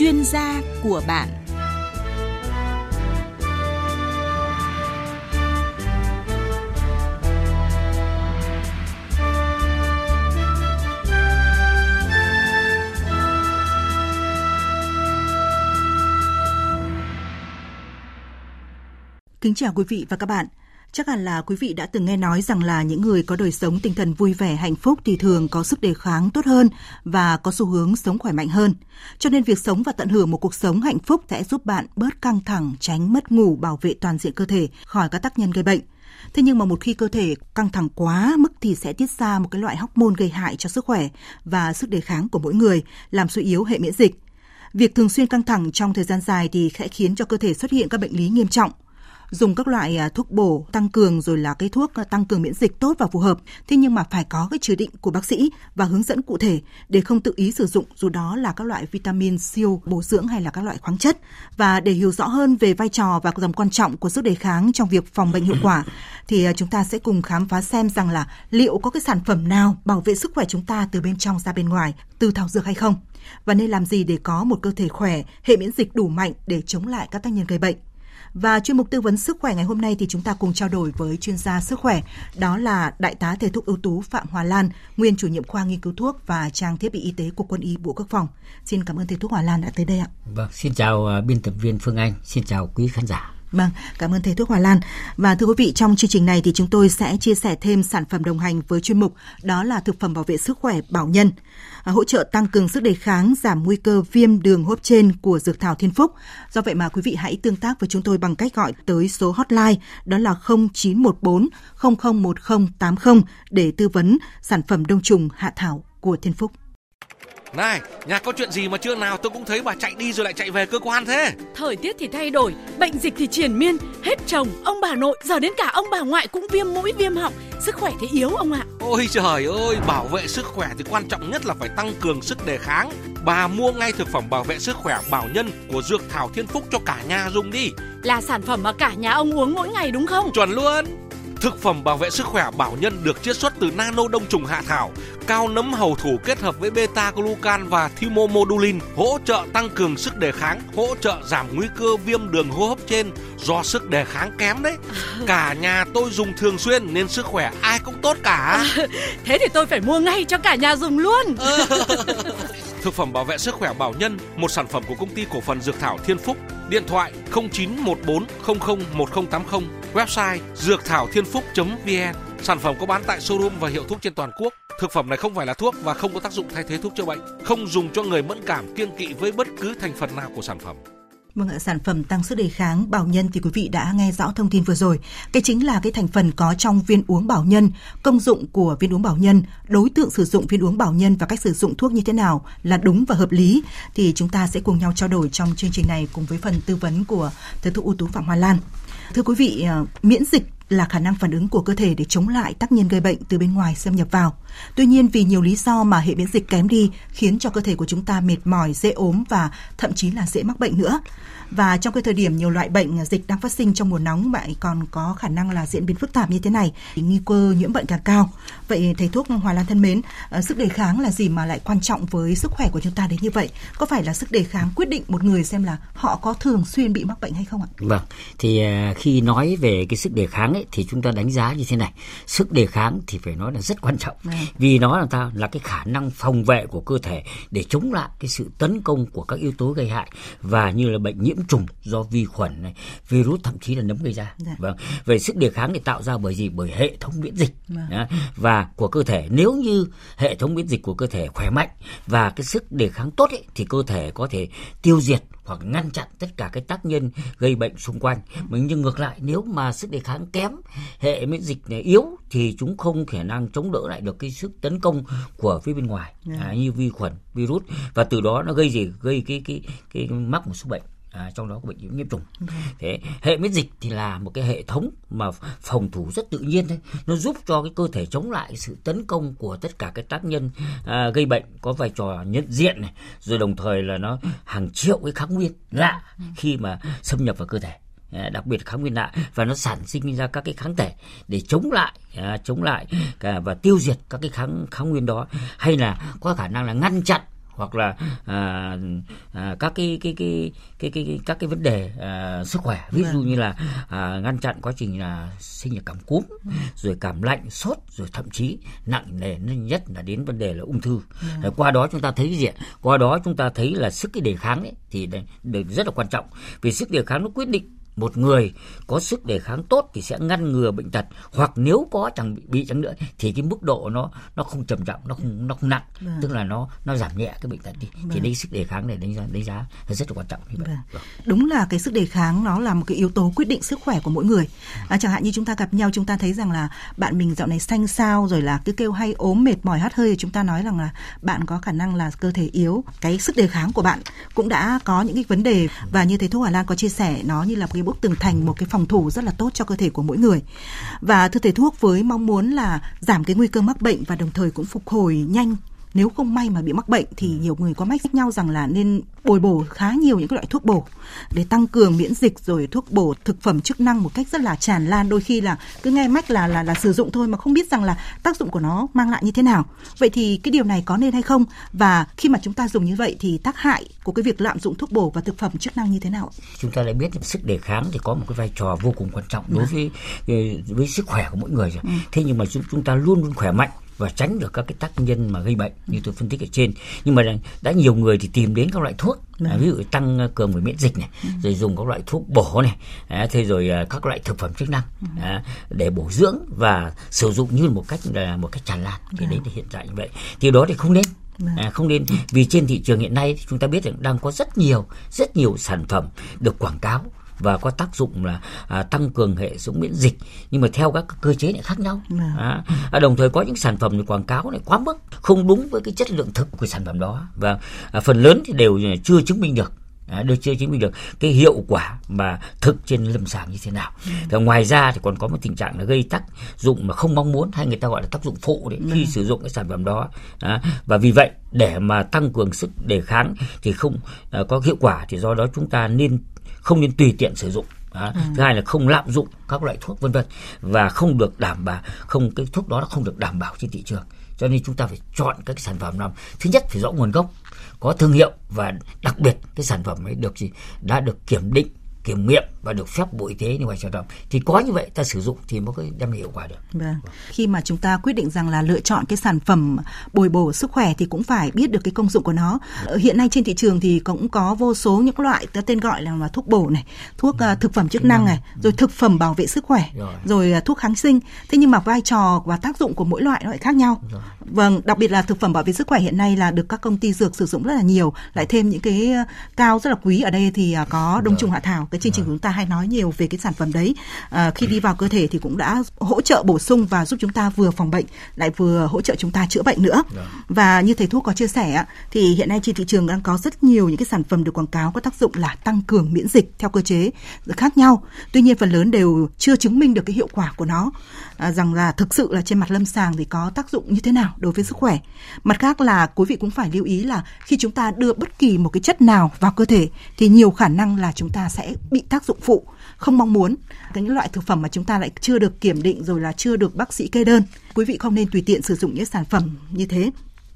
chuyên gia của bạn Kính chào quý vị và các bạn. Chắc hẳn là quý vị đã từng nghe nói rằng là những người có đời sống tinh thần vui vẻ, hạnh phúc thì thường có sức đề kháng tốt hơn và có xu hướng sống khỏe mạnh hơn. Cho nên việc sống và tận hưởng một cuộc sống hạnh phúc sẽ giúp bạn bớt căng thẳng, tránh mất ngủ, bảo vệ toàn diện cơ thể khỏi các tác nhân gây bệnh. Thế nhưng mà một khi cơ thể căng thẳng quá mức thì sẽ tiết ra một cái loại hormone gây hại cho sức khỏe và sức đề kháng của mỗi người, làm suy yếu hệ miễn dịch. Việc thường xuyên căng thẳng trong thời gian dài thì sẽ khiến cho cơ thể xuất hiện các bệnh lý nghiêm trọng – dùng các loại à, thuốc bổ tăng cường rồi là cái thuốc à, tăng cường miễn dịch tốt và phù hợp. Thế nhưng mà phải có cái chỉ định của bác sĩ và hướng dẫn cụ thể để không tự ý sử dụng dù đó là các loại vitamin siêu bổ dưỡng hay là các loại khoáng chất. Và để hiểu rõ hơn về vai trò và tầm quan trọng của sức đề kháng trong việc phòng bệnh hiệu quả thì à, chúng ta sẽ cùng khám phá xem rằng là liệu có cái sản phẩm nào bảo vệ sức khỏe chúng ta từ bên trong ra bên ngoài từ thảo dược hay không và nên làm gì để có một cơ thể khỏe, hệ miễn dịch đủ mạnh để chống lại các tác nhân gây bệnh. Và chuyên mục tư vấn sức khỏe ngày hôm nay thì chúng ta cùng trao đổi với chuyên gia sức khỏe, đó là Đại tá Thể thuốc ưu tú Phạm Hòa Lan, nguyên chủ nhiệm khoa nghiên cứu thuốc và trang thiết bị y tế của Quân y Bộ Quốc phòng. Xin cảm ơn Thầy thuốc Hòa Lan đã tới đây ạ. Vâng, xin chào à, biên tập viên Phương Anh, xin chào quý khán giả. Vâng, cảm ơn thầy thuốc Hòa Lan. Và thưa quý vị, trong chương trình này thì chúng tôi sẽ chia sẻ thêm sản phẩm đồng hành với chuyên mục đó là thực phẩm bảo vệ sức khỏe Bảo Nhân. À, hỗ trợ tăng cường sức đề kháng, giảm nguy cơ viêm đường hô hấp trên của dược thảo Thiên Phúc. Do vậy mà quý vị hãy tương tác với chúng tôi bằng cách gọi tới số hotline đó là 0914 001080 để tư vấn sản phẩm đông trùng hạ thảo của Thiên Phúc. Này, nhà có chuyện gì mà trưa nào tôi cũng thấy bà chạy đi rồi lại chạy về cơ quan thế? Thời tiết thì thay đổi, bệnh dịch thì triền miên, hết chồng, ông bà nội, giờ đến cả ông bà ngoại cũng viêm mũi viêm họng, sức khỏe thì yếu ông ạ. Ôi trời ơi, bảo vệ sức khỏe thì quan trọng nhất là phải tăng cường sức đề kháng. Bà mua ngay thực phẩm bảo vệ sức khỏe bảo nhân của Dược Thảo Thiên Phúc cho cả nhà dùng đi. Là sản phẩm mà cả nhà ông uống mỗi ngày đúng không? Chuẩn luôn. Thực phẩm bảo vệ sức khỏe bảo nhân được chiết xuất từ nano đông trùng hạ thảo, cao nấm hầu thủ kết hợp với beta glucan và thymomodulin, hỗ trợ tăng cường sức đề kháng, hỗ trợ giảm nguy cơ viêm đường hô hấp trên do sức đề kháng kém đấy. Cả nhà tôi dùng thường xuyên nên sức khỏe ai cũng tốt cả. thế thì tôi phải mua ngay cho cả nhà dùng luôn. Thực phẩm bảo vệ sức khỏe Bảo Nhân, một sản phẩm của công ty cổ phần Dược Thảo Thiên Phúc. Điện thoại 0914 001080, website dược thảo thiên phúc.vn. Sản phẩm có bán tại showroom và hiệu thuốc trên toàn quốc. Thực phẩm này không phải là thuốc và không có tác dụng thay thế thuốc chữa bệnh, không dùng cho người mẫn cảm kiêng kỵ với bất cứ thành phần nào của sản phẩm. Vâng ạ, sản phẩm tăng sức đề kháng bảo nhân thì quý vị đã nghe rõ thông tin vừa rồi. Cái chính là cái thành phần có trong viên uống bảo nhân, công dụng của viên uống bảo nhân, đối tượng sử dụng viên uống bảo nhân và cách sử dụng thuốc như thế nào là đúng và hợp lý thì chúng ta sẽ cùng nhau trao đổi trong chương trình này cùng với phần tư vấn của thầy thuốc ưu tú Phạm Hoa Lan. Thưa quý vị, ờ, miễn dịch là khả năng phản ứng của cơ thể để chống lại tác nhân gây bệnh từ bên ngoài xâm nhập vào. Tuy nhiên vì nhiều lý do mà hệ miễn dịch kém đi khiến cho cơ thể của chúng ta mệt mỏi, dễ ốm và thậm chí là dễ mắc bệnh nữa. Và trong cái thời điểm nhiều loại bệnh dịch đang phát sinh trong mùa nóng bạn còn có khả năng là diễn biến phức tạp như thế này thì nguy cơ nhiễm bệnh càng cao. Vậy thầy thuốc Hòa Lan thân mến, ờ, sức đề kháng là gì mà lại quan trọng với sức khỏe của chúng ta đến như vậy? Có phải là sức đề kháng quyết định một người xem là họ có thường xuyên bị mắc bệnh hay không ạ? Vâng, thì ờ, khi nói về cái sức đề kháng ấy thì chúng ta đánh giá như thế này. Sức đề kháng thì phải nói là rất quan trọng. À. Vì nó là ta là cái khả năng phòng vệ của cơ thể để chống lại cái sự tấn công của các yếu tố gây hại và như là bệnh nhiễm trùng do vi khuẩn này, virus thậm chí là nấm gây ra. Dạ. Vâng. Về sức đề kháng thì tạo ra bởi gì? Bởi hệ thống miễn dịch. Vâng. Và của cơ thể nếu như hệ thống miễn dịch của cơ thể khỏe mạnh và cái sức đề kháng tốt ấy, thì cơ thể có thể tiêu diệt hoặc ngăn chặn tất cả cái tác nhân gây bệnh xung quanh. Nhưng ngược lại nếu mà sức đề kháng kém, hệ miễn dịch này yếu thì chúng không khả năng chống đỡ lại được cái sức tấn công của phía bên ngoài yeah. à, như vi khuẩn, virus và từ đó nó gây gì? Gây cái cái cái, cái mắc một số bệnh à, trong đó có bệnh nhiễm nhiễm trùng. Thế hệ miễn dịch thì là một cái hệ thống mà phòng thủ rất tự nhiên thôi nó giúp cho cái cơ thể chống lại sự tấn công của tất cả cái tác nhân à, gây bệnh có vai trò nhận diện này rồi đồng thời là nó hàng triệu cái kháng nguyên lạ khi mà xâm nhập vào cơ thể. À, đặc biệt kháng nguyên lạ và nó sản sinh ra các cái kháng thể để chống lại à, chống lại và tiêu diệt các cái kháng kháng nguyên đó hay là có khả năng là ngăn chặn hoặc là à, à, các cái cái cái cái cái, cái các cái vấn đề à, sức khỏe. Ví dụ vâng. như là à, ngăn chặn quá trình là sinh nhật cảm cúm rồi cảm lạnh sốt rồi thậm chí nặng nề nhất là đến vấn đề là ung thư. Ừ. qua đó chúng ta thấy gì qua đó chúng ta thấy là sức cái đề kháng ấy, thì rất là quan trọng. Vì sức đề kháng nó quyết định một người có sức đề kháng tốt thì sẽ ngăn ngừa bệnh tật hoặc nếu có chẳng bị, bị chẳng nữa thì cái mức độ nó nó không trầm trọng nó không nó không nặng vâng. tức là nó nó giảm nhẹ cái bệnh tật đi vâng. thì đây sức đề kháng này đánh giá đánh giá là rất là quan trọng như vậy. Vâng. vâng. đúng là cái sức đề kháng nó là một cái yếu tố quyết định sức khỏe của mỗi người à, chẳng hạn như chúng ta gặp nhau chúng ta thấy rằng là bạn mình dạo này xanh xao rồi là cứ kêu hay ốm mệt mỏi hắt hơi thì chúng ta nói rằng là bạn có khả năng là cơ thể yếu cái sức đề kháng của bạn cũng đã có những cái vấn đề và như thầy thuốc Hà Lan có chia sẻ nó như là một cái bức tường thành một cái phòng thủ rất là tốt cho cơ thể của mỗi người. Và thưa thầy thuốc, với mong muốn là giảm cái nguy cơ mắc bệnh và đồng thời cũng phục hồi nhanh nếu không may mà bị mắc bệnh thì nhiều người có mách nhau rằng là nên bồi bổ khá nhiều những cái loại thuốc bổ để tăng cường miễn dịch rồi thuốc bổ thực phẩm chức năng một cách rất là tràn lan. Đôi khi là cứ nghe mách là là là sử dụng thôi mà không biết rằng là tác dụng của nó mang lại như thế nào. Vậy thì cái điều này có nên hay không? Và khi mà chúng ta dùng như vậy thì tác hại của cái việc lạm dụng thuốc bổ và thực phẩm chức năng như thế nào? Chúng ta đã biết sức đề kháng thì có một cái vai trò vô cùng quan trọng đối với với sức khỏe của mỗi người rồi. Ừ. thế nhưng mà chúng ta luôn luôn khỏe mạnh và tránh được các cái tác nhân mà gây bệnh như tôi phân tích ở trên. Nhưng mà đã nhiều người thì tìm đến các loại thuốc à, ví dụ tăng cường về miễn dịch này ừ. rồi dùng các loại thuốc bổ này à, thế rồi à, các loại thực phẩm chức năng ừ. à, để bổ dưỡng và sử dụng như một cách là một cách tràn lan thì đấy là hiện tại như vậy. Thì đó thì không nên. À, không nên. Vì trên thị trường hiện nay chúng ta biết rằng đang có rất nhiều rất nhiều sản phẩm được quảng cáo và có tác dụng là à, tăng cường hệ thống miễn dịch nhưng mà theo các cơ chế lại khác nhau vâng. à, à, đồng thời có những sản phẩm thì quảng cáo này quá mức không đúng với cái chất lượng thực của sản phẩm đó và à, phần lớn thì đều chưa chứng minh được À, được chưa chứng minh được cái hiệu quả mà thực trên lâm sàng như thế nào. Ừ. Và ngoài ra thì còn có một tình trạng là gây tác dụng mà không mong muốn hay người ta gọi là tác dụng phụ đấy khi ừ. sử dụng cái sản phẩm đó. À, và vì vậy để mà tăng cường sức đề kháng thì không à, có hiệu quả thì do đó chúng ta nên không nên tùy tiện sử dụng đó. Ừ. thứ hai là không lạm dụng các loại thuốc vân vân và không được đảm bảo không cái thuốc đó nó không được đảm bảo trên thị trường cho nên chúng ta phải chọn các sản phẩm nào thứ nhất phải rõ nguồn gốc có thương hiệu và đặc biệt cái sản phẩm ấy được gì đã được kiểm định kiểm nghiệm và được phép bộ y tế như vậy sản phẩm thì có như vậy ta sử dụng thì mới có đem lại hiệu quả được. Vâng. Khi mà chúng ta quyết định rằng là lựa chọn cái sản phẩm bồi bổ sức khỏe thì cũng phải biết được cái công dụng của nó. Vâng. Hiện nay trên thị trường thì cũng có vô số những loại tên gọi là, thuốc bổ này, thuốc uh, thực phẩm chức năng này, rồi thực phẩm bảo vệ sức khỏe, rồi, rồi uh, thuốc kháng sinh. Thế nhưng mà vai trò và tác dụng của mỗi loại nó lại khác nhau. Vâng, đặc biệt là thực phẩm bảo vệ sức khỏe hiện nay là được các công ty dược sử dụng rất là nhiều, lại thêm những cái cao rất là quý ở đây thì có đông trùng hạ thảo. Cái chương trình của chúng ta hay nói nhiều về cái sản phẩm đấy. À, khi đi vào cơ thể thì cũng đã hỗ trợ bổ sung và giúp chúng ta vừa phòng bệnh lại vừa hỗ trợ chúng ta chữa bệnh nữa. Dạ. và như thầy thuốc có chia sẻ thì hiện nay trên thị trường đang có rất nhiều những cái sản phẩm được quảng cáo có tác dụng là tăng cường miễn dịch theo cơ chế khác nhau. Tuy nhiên phần lớn đều chưa chứng minh được cái hiệu quả của nó. À, rằng là thực sự là trên mặt lâm sàng thì có tác dụng như thế nào đối với sức khỏe. Mặt khác là quý vị cũng phải lưu ý là khi chúng ta đưa bất kỳ một cái chất nào vào cơ thể thì nhiều khả năng là chúng ta sẽ bị tác dụng phụ không mong muốn. Cái những loại thực phẩm mà chúng ta lại chưa được kiểm định rồi là chưa được bác sĩ kê đơn, quý vị không nên tùy tiện sử dụng những sản phẩm như thế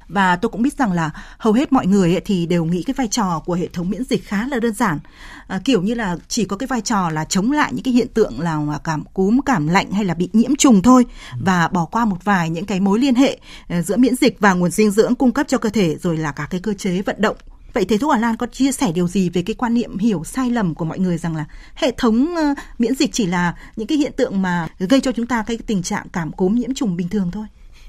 và tôi cũng biết rằng là hầu hết mọi người thì đều nghĩ cái vai trò của hệ thống miễn dịch khá là đơn giản à, kiểu như là chỉ có cái vai trò là chống lại những cái hiện tượng là cảm cúm cảm lạnh hay là bị nhiễm trùng thôi và bỏ qua một vài những cái mối liên hệ à, giữa miễn dịch và nguồn dinh dưỡng cung cấp cho cơ thể rồi là cả cái cơ chế vận động Vậy Thế thuốc Hà Lan có chia sẻ điều gì về cái quan niệm hiểu sai lầm của mọi người rằng là hệ thống à, miễn dịch chỉ là những cái hiện tượng mà gây cho chúng ta cái tình trạng cảm cúm nhiễm trùng bình thường thôi?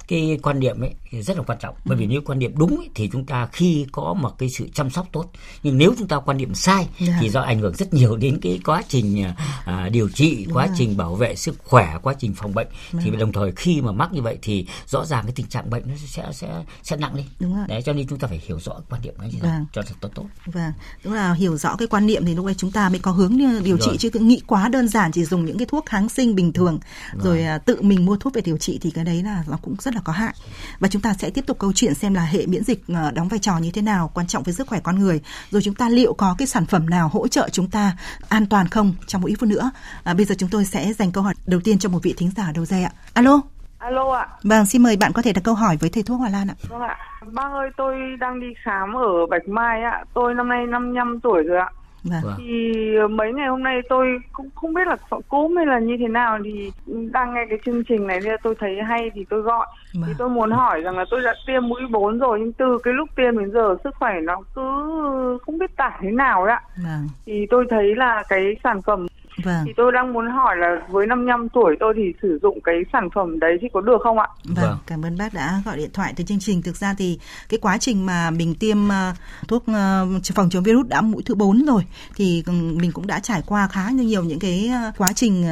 cái quan niệm ấy rất là quan trọng bởi vì ừ. nếu quan điểm đúng ấy, thì chúng ta khi có một cái sự chăm sóc tốt nhưng nếu chúng ta quan điểm sai yeah. Dạ. thì do ảnh hưởng rất nhiều đến cái quá trình à, à điều trị quá yeah. trình bảo vệ sức khỏe quá trình phòng bệnh yeah. thì đồng thời khi mà mắc như vậy thì rõ ràng cái tình trạng bệnh nó sẽ sẽ sẽ nặng lên đúng đấy cho nên chúng ta phải hiểu rõ quan điểm ấy vâng. cho thật tốt tốt vâng đúng là hiểu rõ cái quan niệm thì lúc đấy chúng ta mới có hướng điều trị rồi. chứ cứ nghĩ quá đơn giản chỉ dùng những cái thuốc kháng sinh bình thường rồi, rồi à, tự mình mua thuốc về điều trị thì cái đấy là nó cũng rất là có hại và chúng ta sẽ tiếp tục câu chuyện xem là hệ miễn dịch ờ, đóng vai trò như thế nào quan trọng với sức khỏe con người rồi chúng ta liệu có cái sản phẩm nào hỗ trợ chúng ta an toàn không trong một ít phút nữa à, bây giờ chúng tôi sẽ dành câu hỏi đầu tiên cho một vị thính giả đầu dây ạ alo Alo ạ. Vâng, xin mời bạn có thể đặt câu hỏi với thầy thuốc Hòa Lan ạ. Vâng ạ. Bác ơi, tôi đang đi khám ở Bạch Mai ạ. Tôi năm nay 55 tuổi rồi ạ. Vâng. Vâng. Thì mấy ngày hôm nay tôi cũng không biết là cúm hay là như thế nào thì đang nghe cái chương trình này là tôi thấy hay thì tôi gọi. Thì Vâng. tôi muốn hỏi rằng là tôi đã tiêm mũi 4 rồi nhưng từ cái lúc tiêm đến giờ sức khỏe nó cứ không biết tả thế nào ấy ạ. Vâng. Thì tôi thấy là cái sản phẩm Vâng. thì tôi đang muốn hỏi là với 55 tuổi tôi thì sử dụng cái sản phẩm đấy thì có được không ạ? Vâng, Vâng. cảm ơn bác đã gọi điện thoại tới chương trình. Thực ra thì cái quá trình mà mình tiêm ờ, thuốc ờ, phòng chống virus đã mũi thứ 4 rồi thì mình cũng đã trải qua khá là nhiều những cái ờ, quá trình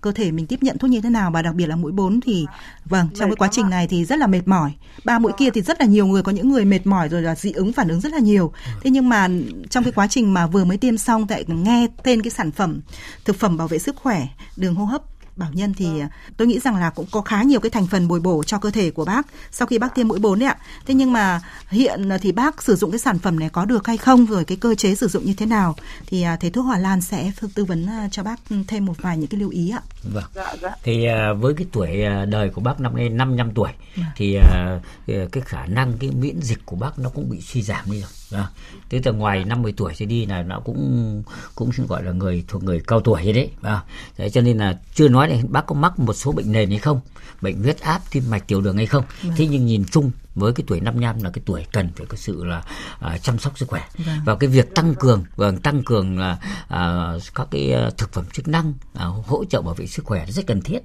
cơ thể mình tiếp nhận thuốc như thế nào và đặc biệt là mũi 4 thì vâng, trong cái quá trình này thì rất là mệt mỏi. Ba mũi kia thì rất là nhiều người có những người mệt mỏi rồi là dị ứng phản ứng rất là nhiều. Thế nhưng mà trong cái quá trình mà vừa mới tiêm xong tại nghe tên cái sản phẩm thực phẩm bảo vệ sức khỏe đường hô hấp Bảo Nhân thì à, tôi nghĩ rằng là cũng có khá nhiều cái thành phần bồi bổ cho cơ thể của bác sau khi bác tiêm mũi 4 đấy ạ. Thế nhưng mà hiện thì bác sử dụng cái sản phẩm này có được hay không rồi cái cơ chế sử dụng như thế nào thì à, thầy thuốc Hòa Lan sẽ tư vấn cho bác thêm một vài những cái lưu ý ạ. Vâng. Dạ dạ. Thì với cái tuổi đời của bác năm nay 55 tuổi thì à, cái cái khả năng cái miễn dịch của bác nó cũng bị suy giảm đi rồi. À, thế từ ngoài 50 tuổi trở đi là nó cũng cũng gọi là người thuộc người cao tuổi ấy đấy. À, thế cho nên là chưa nói là bác có mắc một số bệnh nền hay không, bệnh huyết áp, tim mạch, tiểu đường hay không. Thế nhưng nhìn chung với cái tuổi 55 là cái tuổi cần phải có sự là à, chăm sóc sức khỏe. Và cái việc tăng cường và tăng cường là à, các cái à, thực phẩm chức năng à, hỗ trợ bảo vệ sức khỏe rất cần thiết.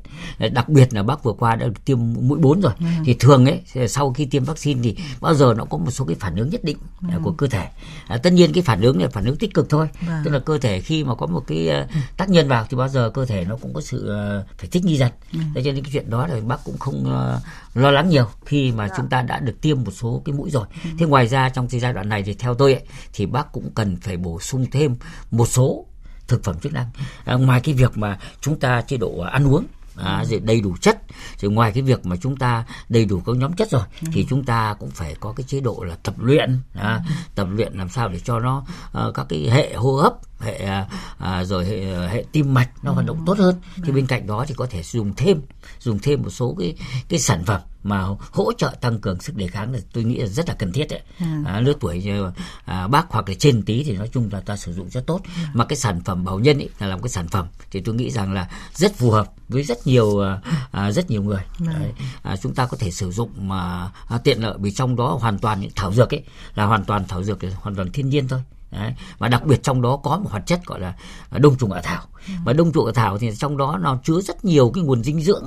Đặc biệt là bác vừa qua đã tiêm mũi 4 rồi. Thì thường ấy sau khi tiêm vaccine thì bao giờ nó có một số cái phản ứng nhất định à, của cơ thể. À, tất nhiên cái phản ứng này là phản ứng tích cực thôi. Vâng. tức là cơ thể khi mà có một cái à, tác nhân vào thì bao giờ cơ thể nó cũng có sự phải thích nghi dần. Thế cho nên cái chuyện đó là bác cũng không lo lắng nhiều. Khi mà chúng ta đã được tiêm một số cái mũi rồi. Thế ngoài ra trong cái giai đoạn này thì theo tôi ấy, thì bác cũng cần phải bổ sung thêm một số thực phẩm chức năng. À, ngoài cái việc mà chúng ta chế độ ăn uống À, rồi đầy đủ chất rồi ngoài cái việc mà chúng ta đầy đủ các nhóm chất rồi thì chúng ta cũng phải có cái chế độ là tập luyện à, tập luyện làm sao để cho nó ờ, các cái hệ hô hấp hệ à, à, rồi hệ, hệ tim mạch nó hoạt động tốt hơn. Thì bên cạnh đó thì có thể dùng thêm dùng thêm một số cái cái sản phẩm mà hỗ trợ tăng cường sức đề kháng là tôi nghĩ là rất là cần thiết đấy. À, lứa tuổi như, à, bác hoặc là trên tí thì nói chung là ta sử dụng rất tốt. Mà cái sản phẩm bảo nhân ấy là làm cái sản phẩm thì tôi nghĩ rằng là rất phù hợp với rất nhiều à, à, rất nhiều người. Đấy. À, chúng ta có thể sử dụng mà à, tiện lợi vì trong đó hoàn toàn những thảo dược ấy là hoàn toàn thảo dược hoàn toàn thiên nhiên thôi Đấy. Và đặc biệt trong đó có một hoạt chất gọi là đông trùng hạ thảo. Và đông trùng hạ thảo thì trong đó nó chứa rất nhiều cái nguồn dinh dưỡng,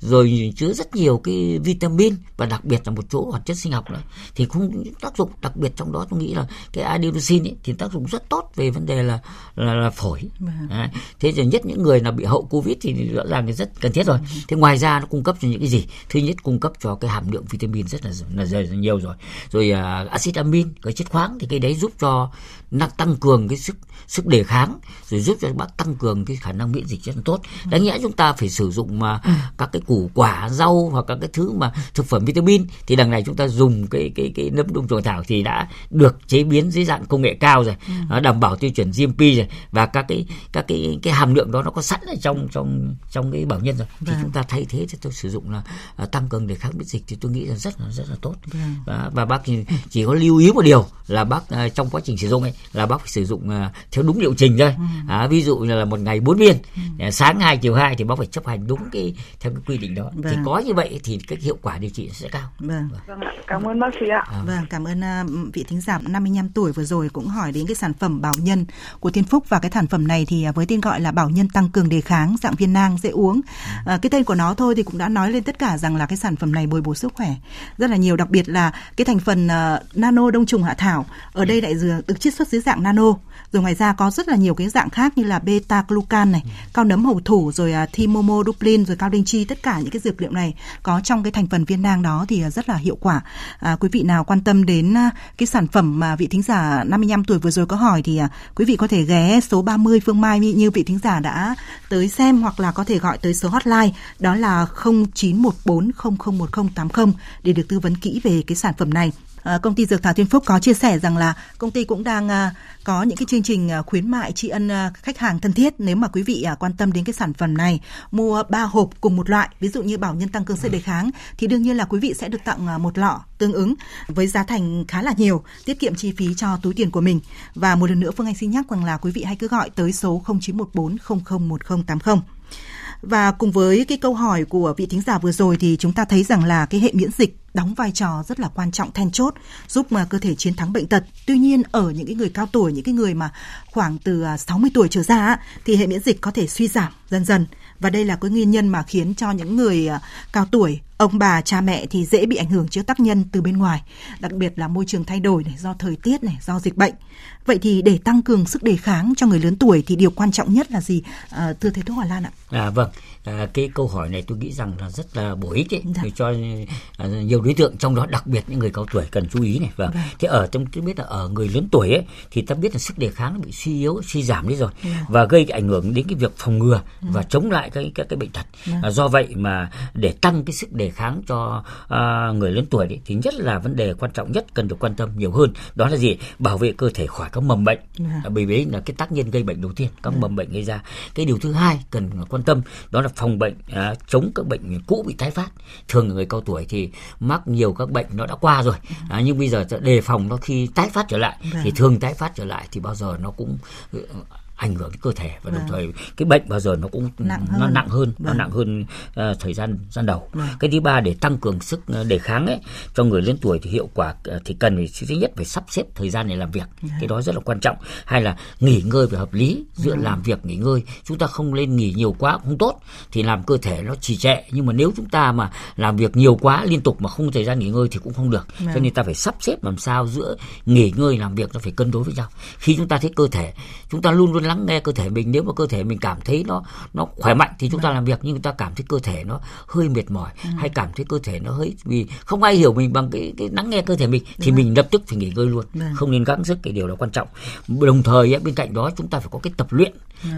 rồi chứa rất nhiều cái vitamin và đặc biệt là một chỗ hoạt chất sinh học nữa. Thì cũng tác dụng đặc biệt trong đó tôi nghĩ là cái adenosine ấy, thì tác dụng rất tốt về vấn đề là là, là phổi. Đấy. Thế rồi nhất những người nào bị hậu covid thì rõ ràng là rất cần thiết rồi. Thế ngoài ra nó cung cấp cho những cái gì? Thứ nhất cung cấp cho cái hàm lượng vitamin rất là là, là nhiều rồi. Rồi à, axit amin, cái chất khoáng thì cái đấy giúp cho nó tăng cường cái sức sức đề kháng rồi giúp cho bác tăng cường cái khả năng miễn dịch rất là tốt. Đáng nhẽ chúng ta phải sử dụng mà các cái củ quả rau hoặc các cái thứ mà thực phẩm vitamin thì đằng này chúng ta dùng cái cái cái nấm đông trùng thảo thì đã được chế biến dưới dạng công nghệ cao rồi nó đảm bảo tiêu chuẩn GMP rồi và các cái các cái cái hàm lượng đó nó có sẵn ở trong trong trong cái bảo nhân rồi. Thì chúng ta thay thế thì tôi sử dụng là à, tăng cường đề kháng miễn dịch thì tôi nghĩ là rất là rất là tốt. Và, và bác chỉ, chỉ có lưu ý một điều là bác à, trong quá trình sử dụng ấy là bác phải sử dụng à, theo đúng liệu trình thôi. À, ví dụ như là một ngày bốn viên à, sáng hai chiều hai thì bác phải chấp hành đúng cái theo cái quy định đó. Thì Vâng. có như vậy thì cái hiệu quả điều trị sẽ cao. Vâng. Vâng. Ạ. Cảm ơn bác sĩ ạ. Vâng, cảm ơn à, vị thính giả 55 tuổi vừa rồi cũng hỏi đến cái sản phẩm Bảo Nhân của Thiên Phúc. Và cái sản phẩm này thì à, với tên gọi là Bảo Nhân tăng cường đề kháng dạng viên nang dễ uống. À, cái tên của nó thôi thì cũng đã nói lên tất cả rằng là cái sản phẩm này bồi bổ sức khỏe rất là nhiều. Đặc biệt là cái thành phần à, nano đông trùng hạ thảo ở đây lại dừa- được chiết xuất dưới dạng nano. Rồi ngoài ra có rất là nhiều cái dạng khác như là beta glucan này, cao nấm hầu thủ rồi à, thimomoduplin rồi cao đinh chi tất cả những cái dược liệu này có trong cái thành phần viên nang đó thì à, rất là hiệu quả. À, quý vị nào quan tâm đến à, cái sản phẩm mà vị thính giả 55 tuổi vừa rồi có hỏi thì quý vị có thể ghé số 30 Phương Mai như, như vị thính giả đã tới xem hoặc là có thể gọi tới số hotline đó là 0914001080 để được tư vấn kỹ về cái sản phẩm này. À, công ty Dược Thảo Thiên Phúc có chia sẻ rằng là công ty cũng đang à, có những cái chương trình à, khuyến mại tri ân khách hàng thân thiết nếu mà quý vị quan tâm đến cái sản phẩm này. Mua 3 hộp cùng một loại, ví dụ như bảo nhân tăng cường sức đề kháng, thì đương nhiên là quý vị sẽ được tặng một lọ tương ứng với giá thành khá là nhiều, tiết kiệm chi phí cho túi tiền của mình. Và một lần nữa, Phương Anh xin nhắc rằng là quý vị hãy cứ gọi tới số 0914 001080 và cùng với cái câu hỏi của vị thính giả vừa rồi thì chúng ta thấy rằng là cái hệ miễn dịch đóng vai trò rất là quan trọng then chốt giúp mà cơ thể chiến thắng bệnh tật. Tuy nhiên ở những cái người cao tuổi, những cái người mà khoảng từ à, 60 tuổi trở ra thì hệ miễn dịch có thể suy giảm dần dần và đây là cái nguyên nhân mà khiến cho những người à, cao tuổi ông bà cha mẹ thì dễ bị ảnh hưởng trước tác nhân từ bên ngoài đặc biệt là môi trường thay đổi này do thời tiết này do dịch bệnh vậy thì để tăng cường sức đề kháng cho người lớn tuổi thì điều quan trọng nhất là gì à, thưa thầy thuốc Hòa Lan ạ à vâng à, cái câu hỏi này tôi nghĩ rằng là rất là bổ ích ấy, dạ. cho à, nhiều đối tượng trong đó đặc biệt những người cao tuổi cần chú ý này vâng. vâng. thế ở trong tôi biết là ở người lớn tuổi ấy thì ta biết là sức đề kháng nó bị suy yếu suy giảm đi rồi dạ. và gây ảnh hưởng đến cái việc phòng ngừa dạ. và chống lại cái cái cái bệnh tật dạ. à, do vậy mà để tăng cái sức đề kháng cho à, người lớn tuổi ấy, thì nhất là vấn đề quan trọng nhất cần được quan tâm nhiều hơn đó là gì? Bảo vệ cơ thể khỏi các mầm bệnh. À, bởi vì là cái tác nhân gây bệnh đầu tiên các dạ. mầm bệnh gây ra. Cái điều thứ hai cần quan tâm đó là phòng bệnh à, chống các bệnh cũ bị tái phát. Thường người cao tuổi thì mắc nhiều các bệnh nó đã qua rồi. À, nhưng bây giờ đề phòng nó khi tái phát trở lại. Thì thường tái phát trở lại thì bao giờ nó cũng ảnh hưởng đến cơ thể và đồng vâng. thời cái bệnh bao giờ nó cũng nặng hơn. nó nặng hơn vâng. nó nặng hơn uh, thời gian gian đầu vâng. cái thứ ba để tăng cường sức uh, đề kháng ấy cho người lớn tuổi thì hiệu quả uh, thì cần phải thứ nhất phải sắp xếp thời gian để làm việc vâng. cái đó rất là quan trọng hay là nghỉ ngơi phải hợp lý giữa vâng. làm việc nghỉ ngơi chúng ta không lên nghỉ nhiều quá không tốt thì làm cơ thể nó trì trệ nhưng mà nếu chúng ta mà làm việc nhiều quá liên tục mà không thời gian nghỉ ngơi thì cũng không được vâng. cho nên ta phải sắp xếp làm sao giữa nghỉ ngơi làm việc nó phải cân đối với nhau khi chúng ta thấy cơ thể chúng ta luôn luôn lắng nghe cơ thể mình nếu mà cơ thể mình cảm thấy nó nó khỏe mạnh thì chúng ta làm việc nhưng chúng ta cảm thấy cơ thể nó hơi mệt mỏi ừ. hay cảm thấy cơ thể nó hơi vì không ai hiểu mình bằng cái cái lắng nghe cơ thể mình thì mình lập tức phải nghỉ ngơi luôn Đúng. không nên gắng sức cái điều đó quan trọng đồng thời bên cạnh đó chúng ta phải có cái tập luyện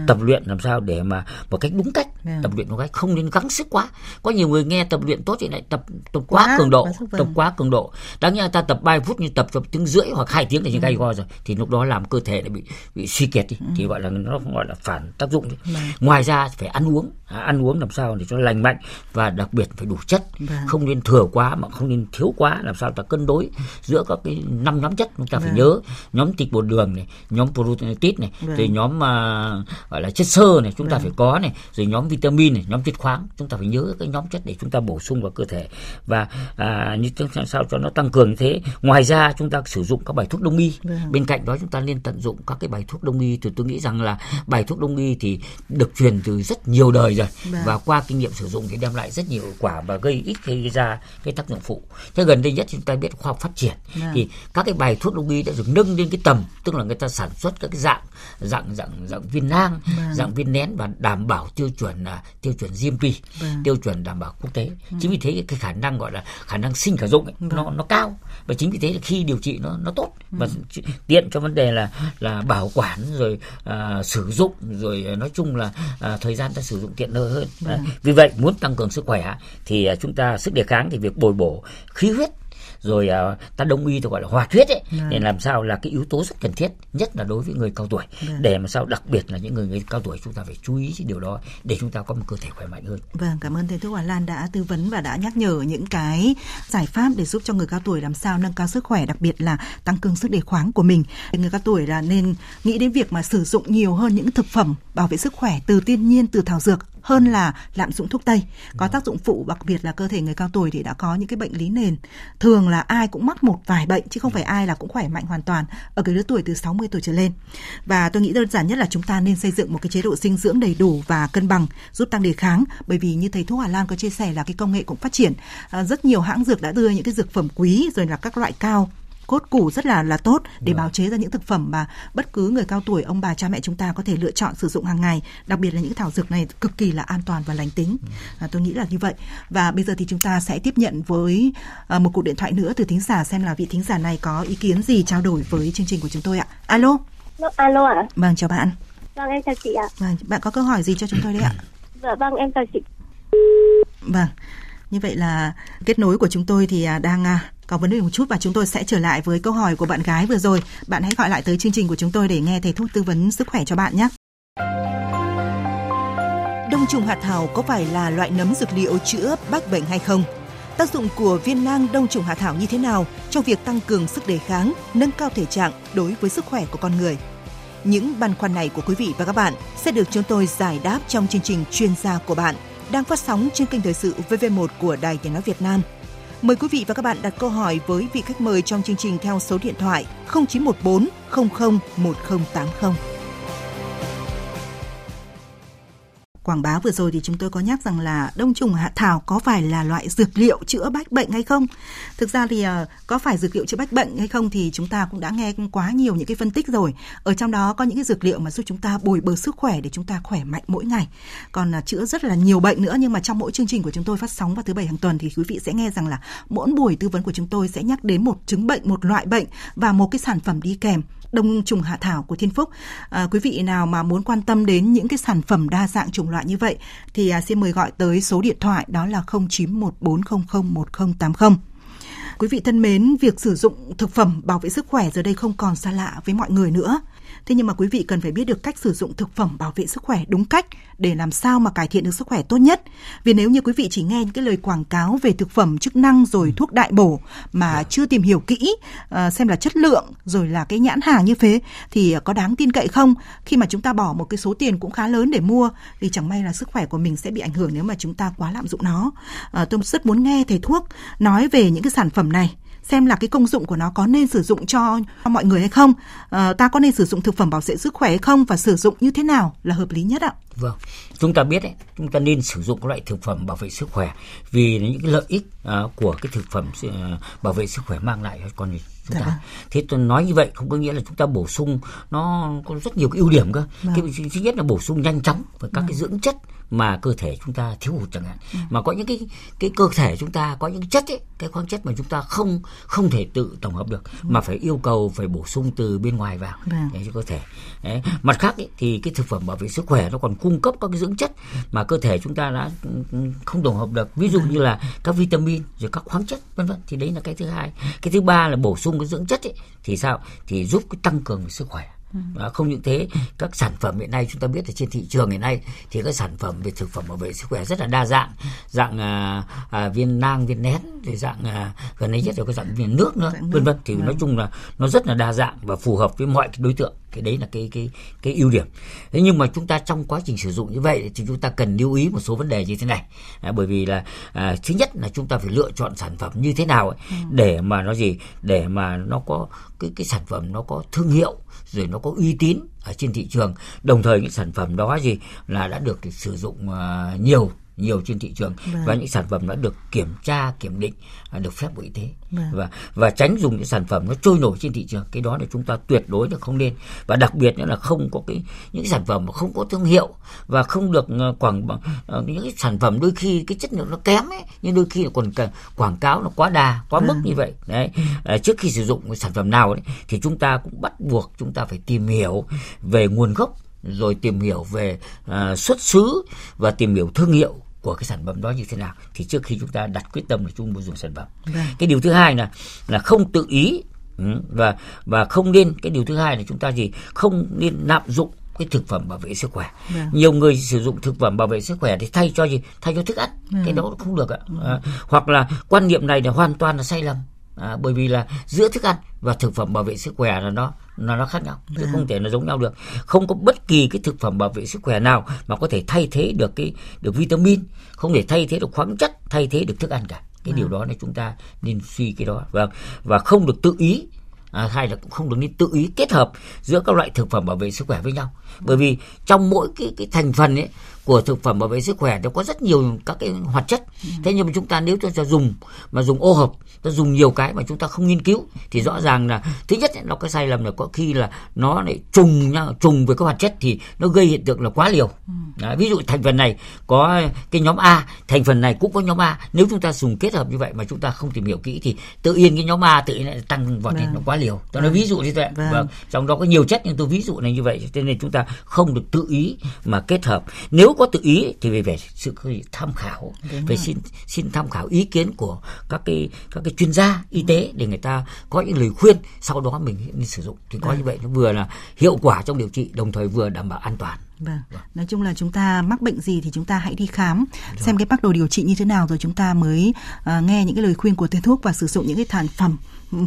tập luyện làm sao để mà một cách đúng cách tập luyện một cách không nên gắng sức quá có nhiều người nghe tập luyện tốt thì lại tập tập quá, quá cường độ tập quá cường độ đáng nhẽ ta tập 3 phút như tập cho tiếng rưỡi hoặc hai tiếng thì ừ. gay go rồi thì lúc đó làm cơ thể lại bị bị suy kiệt đi ừ. thì gọi là nó gọi là phản tác dụng vâng. ngoài ra phải ăn uống à, ăn uống làm sao để cho lành mạnh và đặc biệt phải đủ chất vâng. không nên thừa quá mà không nên thiếu quá làm sao ta cân đối giữa các cái năm nhóm chất chúng ta vâng. phải nhớ nhóm thịt bột đường này nhóm protein này vâng. rồi nhóm uh, gọi là chất xơ này chúng vâng. ta phải có này rồi nhóm vitamin này nhóm chất khoáng chúng ta phải nhớ cái nhóm chất để chúng ta bổ sung vào cơ thể và à, như sao cho nó tăng cường như thế ngoài ra chúng ta sử dụng các bài thuốc đông y vâng. bên cạnh đó chúng ta nên tận dụng các cái bài thuốc đông y thì tôi nghĩ rằng là bài thuốc đông y thì được truyền từ rất nhiều đời rồi. Vâng. và qua kinh nghiệm sử dụng thì đem lại rất nhiều hiệu quả và gây ít gây ra cái tác dụng phụ. Thế gần đây nhất chúng ta biết khoa học phát triển. Vâng. thì các cái bài thuốc đông y đã được nâng lên cái tầm tức là người ta sản xuất các cái dạng dạng dạng dạng viên nang vâng. dạng viên nén và đảm bảo tiêu chuẩn là tiêu chuẩn GMP tiêu chuẩn đảm bảo quốc tế. Chính vì thế cái khả năng gọi là khả năng sinh khả dụng ấy, nó nó cao. Và chính vì thế là khi điều trị nó nó tốt. Và tiện cho vấn đề là là bảo quản rồi à, sử dụng rồi à, nói chung là à, thời gian ta sử dụng tiện lợi hơn vâng. vì vậy muốn tăng cường sức khỏe thì à, chúng ta sức đề kháng thì việc bồi bổ khí huyết rồi uh, ta đông y tôi gọi là hoạt huyết ấy vâng. để làm sao là cái yếu tố rất cần thiết nhất là đối với người cao tuổi vâng. để mà sao đặc biệt là những người, người cao tuổi chúng ta phải chú ý cái điều đó để chúng ta có một cơ thể khỏe mạnh hơn. Vâng, cảm ơn thầy thuốc Hòa Lan đã tư vấn và đã nhắc nhở những cái giải pháp để giúp cho người cao tuổi làm sao nâng cao sức khỏe, đặc biệt là tăng cường sức đề kháng của mình. Người cao tuổi là nên nghĩ đến việc mà sử dụng nhiều hơn những thực phẩm bảo vệ sức khỏe từ thiên nhiên từ thảo dược hơn là lạm dụng thuốc tây. Có tác dụng phụ đặc biệt là cơ thể người cao tuổi thì đã có những cái bệnh lý nền. Thường là ai cũng mắc một vài bệnh chứ không phải ai là cũng khỏe mạnh hoàn toàn ở cái lứa tuổi từ 60 tuổi trở lên. Và tôi nghĩ đơn giản nhất là chúng ta nên xây dựng một cái chế độ dinh dưỡng đầy đủ và cân bằng giúp tăng đề kháng. Bởi vì như thầy thuốc Hà Lan có chia sẻ là cái công nghệ cũng phát triển. À, rất nhiều hãng dược đã đưa những cái dược phẩm quý rồi là các loại cao cốt củ rất là là tốt để bào chế ra những thực phẩm mà bất cứ người cao tuổi ông bà cha mẹ chúng ta có thể lựa chọn sử dụng hàng ngày. Đặc biệt là những thảo dược này cực kỳ là an toàn và lành tính. À, tôi nghĩ là như vậy. Và bây giờ thì chúng ta sẽ tiếp nhận với uh, một cuộc điện thoại nữa từ thính giả xem là vị thính giả này có ý kiến gì trao đổi với chương trình của chúng tôi ạ. Alo. Alo ạ. Vâng chào bạn. Vâng em chào chị ạ. Vâng bạn có câu hỏi gì cho chúng tôi đấy ạ? Dạ vâng em chào chị. Vâng như vậy là kết nối của chúng tôi thì à, đang à, có vấn đề một chút và chúng tôi sẽ trở lại với câu hỏi của bạn gái vừa rồi. Bạn hãy gọi lại tới chương trình của chúng tôi để nghe thầy thuốc tư vấn sức khỏe cho bạn nhé. Đông trùng hạ thảo có phải là loại nấm dược liệu chữa bách bệnh hay không? Tác dụng của viên nang đông trùng hạ thảo như thế nào trong việc tăng cường sức đề kháng, nâng cao thể trạng đối với sức khỏe của con người? Những băn khoăn này của quý vị và các bạn sẽ được chúng tôi giải đáp trong chương trình chuyên gia của bạn đang phát sóng trên kênh thời sự VV1 của Đài Tiếng nói Việt Nam. Mời quý vị và các bạn đặt câu hỏi với vị khách mời trong chương trình theo số điện thoại 0914 00 1080. Quảng bá vừa rồi thì chúng tôi có nhắc rằng là đông trùng hạ thảo có phải là loại dược liệu chữa bách bệnh hay không? Thực ra thì ờ, có phải dược liệu chữa bách bệnh hay không thì chúng ta cũng đã nghe quá nhiều những cái phân tích rồi. Ở trong đó có những cái dược liệu mà giúp chúng ta bồi bổ sức khỏe để chúng ta khỏe mạnh mỗi ngày. Còn ờ, chữa rất là nhiều bệnh nữa nhưng mà trong mỗi chương trình của chúng tôi phát sóng vào thứ bảy hàng tuần thì quý vị sẽ nghe rằng là mỗi buổi tư vấn của chúng tôi sẽ nhắc đến một chứng bệnh, một loại bệnh và một cái sản phẩm đi kèm đông trùng hạ thảo của Thiên Phúc. À, quý vị nào mà muốn quan tâm đến những cái sản phẩm đa dạng chủng loại như vậy thì à, xin mời gọi tới số điện thoại đó là 0914001080. Quý vị thân mến, việc sử dụng thực phẩm bảo vệ sức khỏe giờ đây không còn xa lạ với mọi người nữa. Thế nhưng mà quý vị cần phải biết được cách sử dụng thực phẩm bảo vệ sức khỏe đúng cách để làm sao mà cải thiện được sức khỏe tốt nhất. Vì nếu như quý vị chỉ nghe những cái lời quảng cáo về thực phẩm chức năng rồi thuốc đại bổ mà dạ. chưa tìm hiểu kỹ uh, xem là chất lượng rồi là cái nhãn hàng như thế thì có đáng tin cậy không? Khi mà chúng ta bỏ một cái số tiền cũng khá lớn để mua thì chẳng may là sức khỏe của mình sẽ bị ảnh hưởng nếu mà chúng ta quá lạm dụng nó. Uh, tôi rất muốn nghe thầy thuốc nói về những cái sản phẩm này xem là cái công dụng của nó có nên sử dụng cho mọi người hay không à, ta có nên sử dụng thực phẩm bảo vệ sức khỏe hay không và sử dụng như thế nào là hợp lý nhất ạ vâng chúng ta biết đấy chúng ta nên sử dụng các loại thực phẩm bảo vệ sức khỏe vì những cái lợi ích uh, của cái thực phẩm uh, bảo vệ sức khỏe mang lại cho con người chúng ta. Dạ. Thế tôi nói như vậy không có nghĩa là chúng ta bổ sung nó có rất nhiều cái ưu điểm cơ. Vâng. Cái thứ nhất là bổ sung nhanh chóng với các vâng. cái dưỡng chất mà cơ thể chúng ta thiếu hụt chẳng hạn ừ. mà có những cái cái cơ thể chúng ta có những chất ấy cái khoáng chất mà chúng ta không không thể tự tổng hợp được ừ. mà phải yêu cầu phải bổ sung từ bên ngoài vào vâng. để cho cơ thể Đấy. mặt khác ấy, thì cái thực phẩm bảo vệ sức khỏe nó còn cung cấp các cái dưỡng chất mà cơ thể chúng ta đã không tổng hợp được ví dụ như là các vitamin rồi các khoáng chất vân vân thì đấy là cái thứ hai cái thứ ba là bổ sung cái dưỡng chất ấy, thì sao thì giúp cái tăng cường sức khỏe À, không những thế các sản phẩm hiện nay chúng ta biết là trên thị trường hiện nay thì các sản phẩm về thực phẩm bảo vệ sức khỏe rất là đa dạng. Dạng à, à, viên nang viên nén thì dạng à, gần đây nhất là cái dạng viên nước nữa vân vân. Thì nói vâng. chung là nó rất là đa dạng và phù hợp với mọi đối tượng cái đấy là cái cái cái ưu điểm. Thế nhưng mà chúng ta trong quá trình sử dụng như vậy thì chúng ta cần lưu ý một số vấn đề như thế này. À, bởi vì là à, thứ nhất là chúng ta phải lựa chọn sản phẩm như thế nào ấy, ừ. để mà nó gì? Để mà nó có cái cái sản phẩm nó có thương hiệu rồi nó có uy tín ở trên thị trường. Đồng thời những sản phẩm đó gì là đã được sử dụng uh, nhiều nhiều trên thị trường vâng. và những sản phẩm đã được kiểm tra kiểm định à, được phép bộ y tế. Vâng. và và tránh dùng những sản phẩm nó trôi nổi trên thị trường. Cái đó là chúng ta tuyệt đối là không nên. Và đặc biệt nữa là không có cái những sản phẩm mà không có thương hiệu và không được ờ, quảng uh, những cái sản phẩm đôi khi cái chất lượng nó kém ấy nhưng đôi khi còn quảng cáo nó quá đà quá mức vâng. như vậy. Đấy. À, trước khi sử dụng sản phẩm nào đấy thì chúng ta cũng bắt buộc chúng ta phải tìm hiểu về nguồn gốc rồi tìm hiểu về uh, xuất xứ và tìm hiểu thương hiệu của cái sản phẩm đó như thế nào thì trước khi chúng ta đặt quyết tâm để chúng mua dùng sản phẩm vâng. cái điều thứ hai là là không tự ý ừ, và và không nên cái điều thứ hai là chúng ta gì không nên lạm dụng cái thực phẩm bảo vệ sức khỏe vâng. nhiều người sử dụng thực phẩm bảo vệ sức khỏe thì thay cho gì thay cho thức ăn vâng. cái đó không được ạ vâng. à, hoặc là quan niệm này là hoàn toàn là sai lầm à, bởi vì là giữa thức ăn và thực phẩm bảo vệ sức khỏe là nó nó nó khác nhau chứ không thể nó giống nhau được. Không có bất kỳ cái thực phẩm bảo vệ sức khỏe nào mà có thể thay thế được cái được vitamin không thể thay thế được khoáng chất thay thế được thức ăn cả. Cái điều đó là chúng ta nên suy cái đó. Vâng. Và không được tự ý à, hay là cũng không được nên tự ý kết hợp giữa các loại thực phẩm bảo vệ sức khỏe với nhau. Bởi vì trong mỗi cái cái thành phần ấy của thực phẩm bảo vệ sức khỏe nó có rất nhiều các cái hoạt chất ừ. thế nhưng mà chúng ta nếu chúng ta dùng mà dùng ô hợp ta dùng nhiều cái mà chúng ta không nghiên cứu thì rõ ràng là thứ nhất nó cái sai lầm là có khi là nó lại trùng nhau trùng với các hoạt chất thì nó gây hiện tượng là quá liều ừ. Đấy, ví dụ thành phần này có cái nhóm A thành phần này cũng có nhóm A nếu chúng ta dùng kết hợp như vậy mà chúng ta không tìm hiểu kỹ thì tự nhiên cái nhóm A tự nhiên lại tăng vọt lên nó quá liều tôi nói vâng. ví dụ như vậy vâng. vâng. trong đó có nhiều chất nhưng tôi ví dụ này như vậy cho nên chúng ta không được tự ý mà kết hợp nếu có tự ý thì về về sự tham khảo phải xin xin tham khảo ý kiến của các cái các cái chuyên gia y tế để người ta có những lời khuyên sau đó mình nên sử dụng thì có vâng. như vậy nó vừa là hiệu quả trong điều trị đồng thời vừa đảm bảo an toàn Vâng. vâng. Nói chung là chúng ta mắc bệnh gì thì chúng ta hãy đi khám Đúng. xem cái phác đồ điều trị như thế nào rồi chúng ta mới uh, nghe những cái lời khuyên của thầy thuốc và sử dụng những cái sản phẩm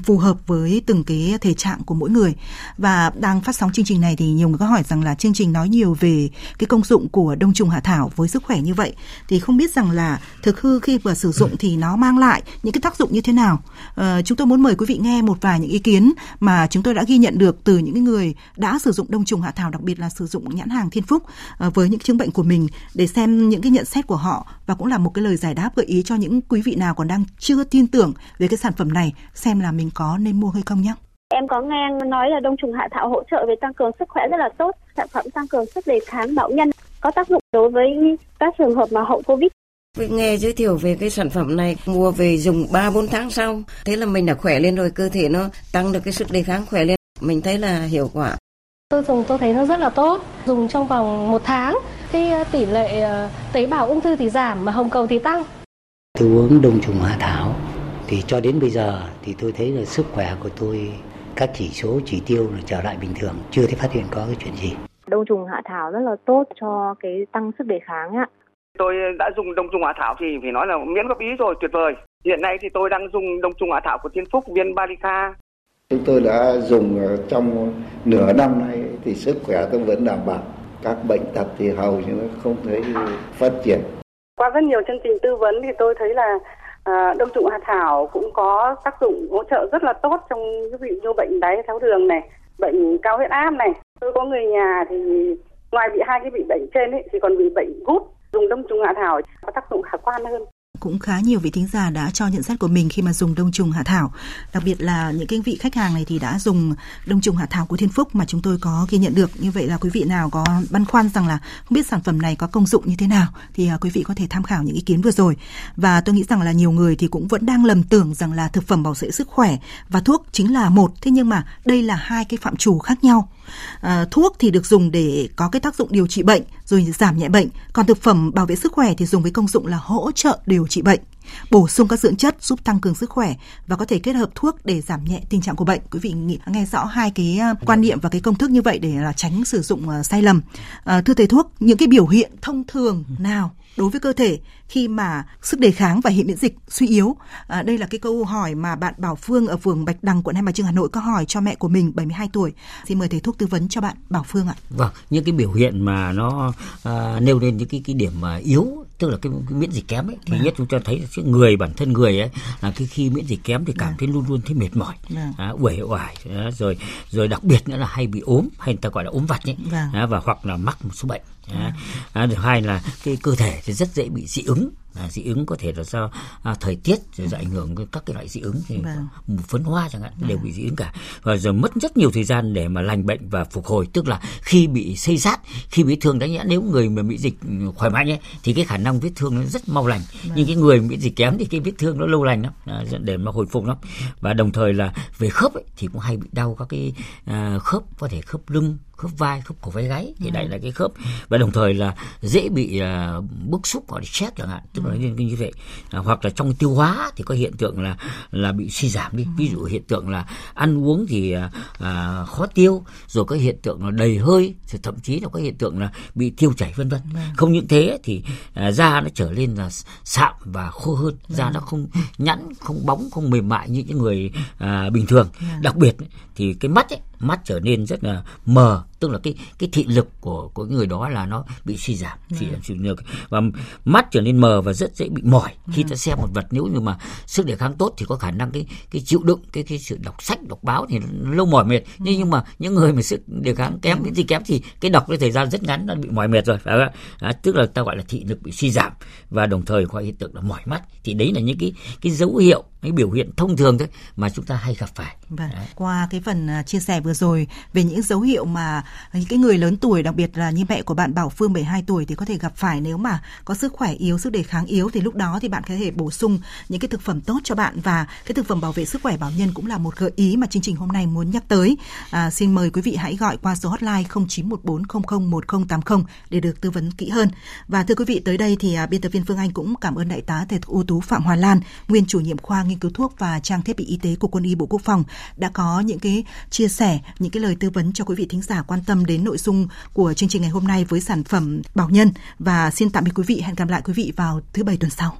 phù hợp với từng cái thể trạng của mỗi người. Và đang phát sóng chương trình này thì nhiều người có hỏi rằng là chương trình nói nhiều về cái công dụng của đông trùng hạ thảo với sức khỏe như vậy. Thì không biết rằng là thực hư khi vừa sử dụng thì nó mang lại những cái tác dụng như thế nào? À, chúng tôi muốn mời quý vị nghe một vài những ý kiến mà chúng tôi đã ghi nhận được từ những người đã sử dụng đông trùng hạ thảo đặc biệt là sử dụng nhãn hàng Thiên Phúc à, với những chứng bệnh của mình để xem những cái nhận xét của họ. Và cũng là một cái lời giải đáp gợi ý cho những quý vị nào còn đang chưa tin tưởng về cái sản phẩm này xem là mình có nên mua hay không nhé. Em có nghe nói là đông trùng hạ thảo hỗ trợ về tăng cường sức khỏe rất là tốt, sản phẩm tăng cường sức đề kháng bảo nhân, có tác dụng đối với các trường hợp mà hậu Covid. Mình nghe giới thiệu về cái sản phẩm này mua về dùng 3 4 tháng sau, thế là mình đã khỏe lên rồi, cơ thể nó tăng được cái sức đề kháng khỏe lên. Mình thấy là hiệu quả. Tôi dùng tôi thấy nó rất là tốt, dùng trong vòng một tháng, cái ờ, tỷ lệ ờ, tế bào ung thư thì giảm mà hồng cầu thì tăng. Tôi uống đông trùng hạ thảo thì cho đến bây giờ thì tôi thấy là sức khỏe của tôi các chỉ số chỉ tiêu là trở lại bình thường chưa thấy phát hiện có cái chuyện gì. Đông trùng hạ thảo rất là tốt cho cái tăng sức đề kháng ạ. Tôi đã dùng đông trùng hạ thảo thì phải nói là miễn góp ý rồi tuyệt vời. Hiện nay thì tôi đang dùng đông trùng hạ thảo của thiên phúc viên Balika chúng tôi đã dùng trong nửa năm nay thì sức khỏe tôi vẫn đảm bảo. Các bệnh tật thì hầu như nó không thấy phát triển. Qua rất nhiều chương trình tư vấn thì tôi thấy là À, đông trùng hạ thảo cũng có tác dụng hỗ trợ rất là tốt trong ví dụ như bệnh đái tháo đường này, bệnh cao huyết áp này. Tôi có người nhà thì ngoài bị hai cái bị bệnh trên ấy, thì còn bị bệnh gút. Dùng đông trùng hạ thảo có tác dụng khả quan hơn cũng khá nhiều vị thính giả đã cho nhận xét của mình khi mà dùng đông trùng hạ thảo. Đặc biệt là những cái vị khách hàng này thì đã dùng đông trùng hạ thảo của Thiên Phúc mà chúng tôi có ghi nhận được. Như vậy là quý vị nào có băn khoăn rằng là không biết sản phẩm này có công dụng như thế nào thì à, quý vị có thể tham khảo những ý kiến vừa rồi. Và tôi nghĩ rằng là nhiều người thì cũng vẫn đang lầm tưởng rằng là thực phẩm bảo vệ sức khỏe và thuốc chính là một. Thế nhưng mà đây là hai cái phạm trù khác nhau. À, thuốc thì được dùng để có cái tác dụng điều trị bệnh rồi giảm nhẹ bệnh, còn thực phẩm bảo vệ sức khỏe thì dùng với công dụng là hỗ trợ điều trị bệnh bổ sung các dưỡng chất giúp tăng cường sức khỏe và có thể kết hợp thuốc để giảm nhẹ tình trạng của bệnh. Quý vị nghĩ, nghe rõ hai cái à, quan niệm và cái công thức như vậy để là tránh sử dụng à, sai lầm. À, thưa thầy thuốc, những cái biểu hiện thông thường nào đối với cơ thể khi mà sức đề kháng và hệ miễn dịch suy yếu. À, đây là cái câu hỏi mà bạn Bảo Phương ở phường Bạch Đằng, quận Hai Bà Trưng, Hà Nội có hỏi cho mẹ của mình 72 tuổi. Xin mời thầy thuốc tư vấn cho bạn Bảo Phương ạ. Vâng, những cái biểu hiện mà nó à, nêu lên những cái cái điểm mà yếu tức là cái, cái miễn dịch kém ấy thì à. nhất chúng ta thấy cái người bản thân người ấy là cái khi miễn dịch kém thì cảm à. thấy luôn luôn thấy mệt mỏi à, uể oải rồi rồi đặc biệt nữa là hay bị ốm hay người ta gọi là ốm vặt ấy à, và hoặc là mắc một số bệnh à. À, thứ hai là cái cơ thể thì rất dễ bị dị ứng à, dị ứng có thể là do à, thời tiết rồi do ảnh hưởng đến các cái loại dị ứng thì vâng. phấn hoa chẳng hạn vâng. đều bị dị ứng cả và giờ mất rất nhiều thời gian để mà lành bệnh và phục hồi tức là khi bị xây sát khi bị thương đáng nhẽ nếu người mà bị dịch khỏe mạnh ấy, thì cái khả năng vết thương nó rất mau lành vâng. nhưng cái người bị dịch kém thì cái vết thương nó lâu lành lắm à, để mà hồi phục lắm và đồng thời là về khớp ấy, thì cũng hay bị đau các cái à, khớp có thể khớp lưng khớp vai khớp cổ vai gáy thì đây là cái khớp. Và đồng thời là dễ bị uh, bức xúc hoặc stress chẳng hạn. Tức là như, như vậy. À, hoặc là trong tiêu hóa thì có hiện tượng là là bị suy giảm đi. Ví dụ hiện tượng là ăn uống thì uh, khó tiêu rồi có hiện tượng là đầy hơi rồi thậm chí là có hiện tượng là bị tiêu chảy vân vân. Vâng. không những thế thì uh, da nó trở lên là sạm và khô hơn. Da vâng. nó không nhẵn không bóng không mềm mại như những người uh, bình thường. Vâng. đặc biệt thì cái mắt ấy mắt trở nên rất là mờ tức là cái cái thị lực của của người đó là nó bị suy giảm suy giảm suy nhược và mắt trở nên mờ và rất dễ bị mỏi khi ta xem một vật. Nếu như mà sức đề kháng tốt thì có khả năng cái cái chịu đựng cái cái sự đọc sách đọc báo thì lâu mỏi mệt. Nhưng nhưng mà những người mà sức đề kháng kém cái gì kém thì cái đọc cái thời gian rất ngắn nó bị mỏi mệt rồi phải không? À, tức là ta gọi là thị lực bị suy giảm và đồng thời có hiện tượng là mỏi mắt. Thì đấy là những cái cái dấu hiệu cái biểu hiện thông thường thôi mà chúng ta hay gặp phải Vâng. Qua cái phần à, chia sẻ vừa rồi về những dấu hiệu mà những cái người lớn tuổi đặc biệt là như mẹ của bạn Bảo Phương 72 tuổi thì có thể gặp phải nếu mà có sức khỏe yếu, sức đề kháng yếu thì lúc đó thì bạn có thể bổ sung những cái thực phẩm tốt cho bạn và cái thực phẩm bảo vệ sức khỏe bảo nhân cũng là một gợi ý mà chương trình hôm nay muốn nhắc tới. À, xin mời quý vị hãy gọi qua số hotline 0914001080 để được tư vấn kỹ hơn. Và thưa quý vị tới đây thì à, biên tập viên Phương Anh cũng cảm ơn đại tá thể ưu tú Phạm Hòa Lan, nguyên chủ nhiệm khoa nghiên cứu thuốc và trang thiết bị y tế của quân y Bộ Quốc phòng đã có những cái chia sẻ, những cái lời tư vấn cho quý vị thính giả quan tâm đến nội dung của chương trình ngày hôm nay với sản phẩm Bảo Nhân và xin tạm biệt quý vị, hẹn gặp lại quý vị vào thứ bảy tuần sau.